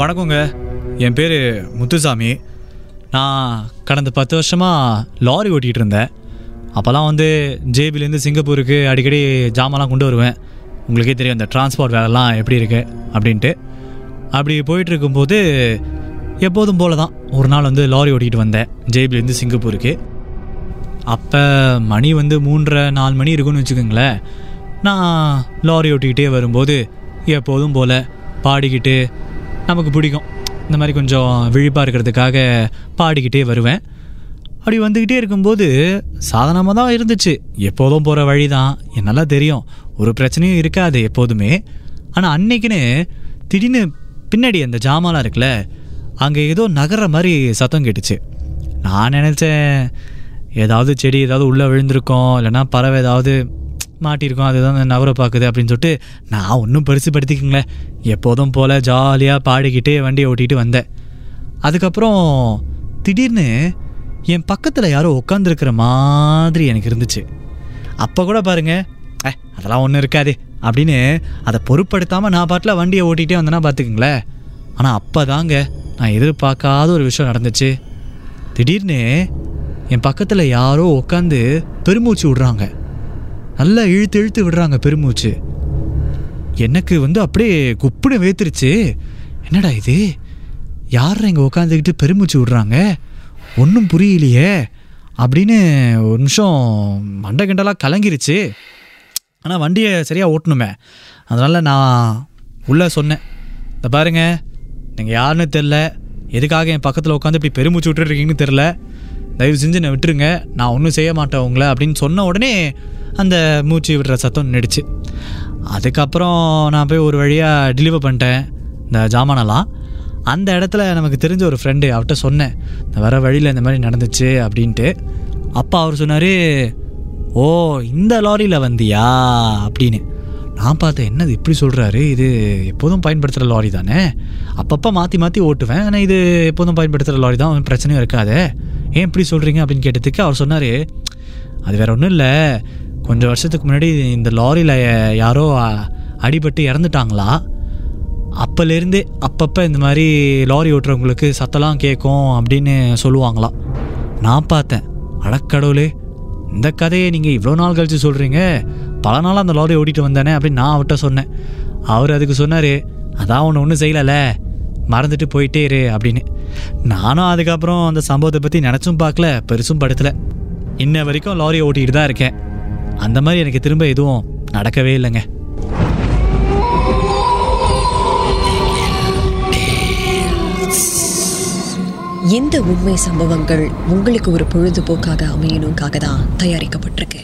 வணக்கங்க. என் பேர் முத்துசாமி. நான் கடந்த பத்து வருஷமாக லாரி ஓட்டிகிட்டு இருந்தேன். அப்போல்லாம் வந்து ஜேபிலேருந்து சிங்கப்பூருக்கு அடிக்கடி ஜாமான்லாம் கொண்டு வருவேன். உங்களுக்கே தெரியும் அந்த டிரான்ஸ்போர்ட் வேலைலாம் எப்படி இருக்குது அப்படின்ட்டு. அப்படி போயிட்டுருக்கும்போது எப்போதும் போல தான் ஒரு நாள் வந்து லாரி ஓட்டிகிட்டு வந்தேன் ஜேபிலேருந்து சிங்கப்பூருக்கு. அப்போ மணி வந்து மூன்றரை நாலு மணி இருக்குன்னு வச்சுக்கோங்களேன். நான் லாரி ஓட்டிக்கிட்டே வரும்போது எப்போதும் போல் பாடிக்கிட்டு நமக்கு பிடிக்கும். இந்த மாதிரி கொஞ்சம் விழிப்பாக இருக்கிறதுக்காக பாடிக்கிட்டே வருவேன். அப்படி வந்துக்கிட்டே இருக்கும்போது சாதனமாக தான் இருந்துச்சு. எப்போதும் போகிற வழி தான் என்னெல்லாம் தெரியும். ஒரு பிரச்சனையும் இருக்காது எப்போதுமே. ஆனால் அன்னைக்குன்னு திடீர்னு பின்னாடி அந்த ஜாமாலாம் இருக்குல்ல அங்கே ஏதோ நகர்ற மாதிரி சத்தம் கேட்டுச்சு. நான் நினச்சேன் ஏதாவது செடி ஏதாவது உள்ளே விழுந்திருக்கோம் இல்லைன்னா பறவை ஏதாவது மாட்டியிருக்கோம் அதுதான் நவரை பார்க்குது அப்படின்னு சொல்லிட்டு நான் ஒன்றும் பெருசு படுத்திக்கங்களேன் எப்போதும் போல் ஜாலியாக பாடிக்கிட்டே வண்டியை ஓட்டிகிட்டு வந்தேன். அதுக்கப்புறம் திடீர்னு என் பக்கத்தில் யாரோ உட்காந்துருக்கிற மாதிரி எனக்கு இருந்துச்சு. அப்போ கூட பாருங்கள் "ஏ, அதெல்லாம் ஒன்றும் இருக்காது அப்படின்னு அதை பொருட்படுத்தாமல் நான் பாட்டில் வண்டியை ஓட்டிகிட்டே வந்தேன்னா பார்த்துக்குங்களேன் ஆனால் அப்போ தாங்க நான் எதிர்பார்க்காத ஒரு விஷயம் நடந்துச்சு. திடீர்னு என் பக்கத்தில் யாரோ உட்காந்து பெருமூச்சு விடுறாங்க. நல்லா இழுத்து இழுத்து விடுறாங்க பெருமூச்சு. எனக்கு வந்து அப்படியே குப்புன்னு வேத்துருச்சு. என்னடா இது? யார் இங்கே உட்காந்துக்கிட்டு பெருமூச்சு விடுறாங்க? ஒன்றும் புரியலையே. அப்படின்னு ஒரு நிமிஷம் மண்டை கிண்டலாக கலங்கிருச்சு. ஆனால் வண்டியை சரியாக ஓட்டணுமே. அதனால் நான் உள்ளே சொன்னேன். இந்த பாருங்கள் நீங்கள் யாருன்னு தெரில எதுக்காக என் பக்கத்தில் உட்காந்து இப்படி பெருமூச்சு விட்டுருக்கீங்கன்னு தெரில தயவு செஞ்சு என்னை விட்டுருங்க. நான் ஒன்றும் செய்ய மாட்டேன் உங்களை அப்படின்னு சொன்ன உடனே அந்த மூச்சு விடுற சத்தம் நின்றுச்சு அதுக்கப்புறம் நான் போய் ஒரு வழியாக டெலிவர் பண்ணிட்டேன் இந்த ஜாமானெல்லாம். அந்த இடத்துல நமக்கு தெரிஞ்ச ஒரு ஃப்ரெண்டு அவர்கிட்ட சொன்னேன் இந்த வர வழியில் இந்த மாதிரி நடந்துச்சு அப்படின்ட்டு. அப்பா அவர் சொன்னார் ஓ இந்த லாரியில் வந்தியா? அப்படின்னு. நான் பார்த்தேன் என்னது இப்படி சொல்கிறாரு இது எப்போதும் பயன்படுத்துகிற லாரி தானே? அப்பப்போ மாற்றி மாற்றி ஓட்டுவேன் ஆனால் இது எப்போதும் பயன்படுத்துகிற லாரி தான் ஒன்றும் பிரச்சனையும் இருக்காதே. ஏன் இப்படி சொல்கிறீங்க அப்படின்னு கேட்டதுக்கு அவர் சொன்னார் அது வேற ஒன்றும் இல்லை. கொஞ்சம் வருஷத்துக்கு முன்னாடி இந்த லாரியில் யாரோ அடிபட்டு இறந்துட்டாங்களா? அப்போலேருந்தே அப்பப்போ இந்த மாதிரி லாரி ஓட்டுறவங்களுக்கு சத்தம்லாம் கேட்கும் அப்படின்னு சொல்லுவாங்களாம். நான் பார்த்தேன். அடக்கடவுளே இந்த கதையை நீங்கள் இவ்வளோ நாள் கழித்து சொல்கிறீங்க பல நாளாக அந்த லாரி ஓட்டிட்டு வந்தானே அப்படின்னு நான் அவர்கிட்ட சொன்னேன். அவர் அதுக்கு சொன்னார் அதான் ஒன்று ஒன்றும் செய்யலல. மறந்துட்டு போயிட்டே இரு அப்படின்னு. நானும் அதுக்கப்புறம் அந்த சம்பவத்தை பற்றி நினச்சும் பார்க்கல பெருசும் படுத்தலை. இன்ன வரைக்கும் லாரி ஓட்டிகிட்டு தான் இருக்கேன். அந்த மாதிரி எனக்கு திரும்ப எதுவும் நடக்கவே இல்லைங்க. இந்த உண்மை சம்பவங்கள் உங்களுக்கு ஒரு பொழுதுபோக்காக அமையணுக்காக தான் தயாரிக்கப்பட்டிருக்கு.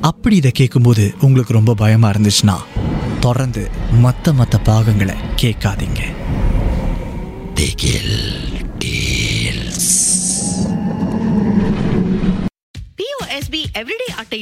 அப்படி இதை கேட்கும்போது உங்களுக்கு ரொம்ப பயமாக இருந்துச்சுன்னா தொடர்ந்து மற்ற மற்ற பாகங்களை கேட்காதீங்க.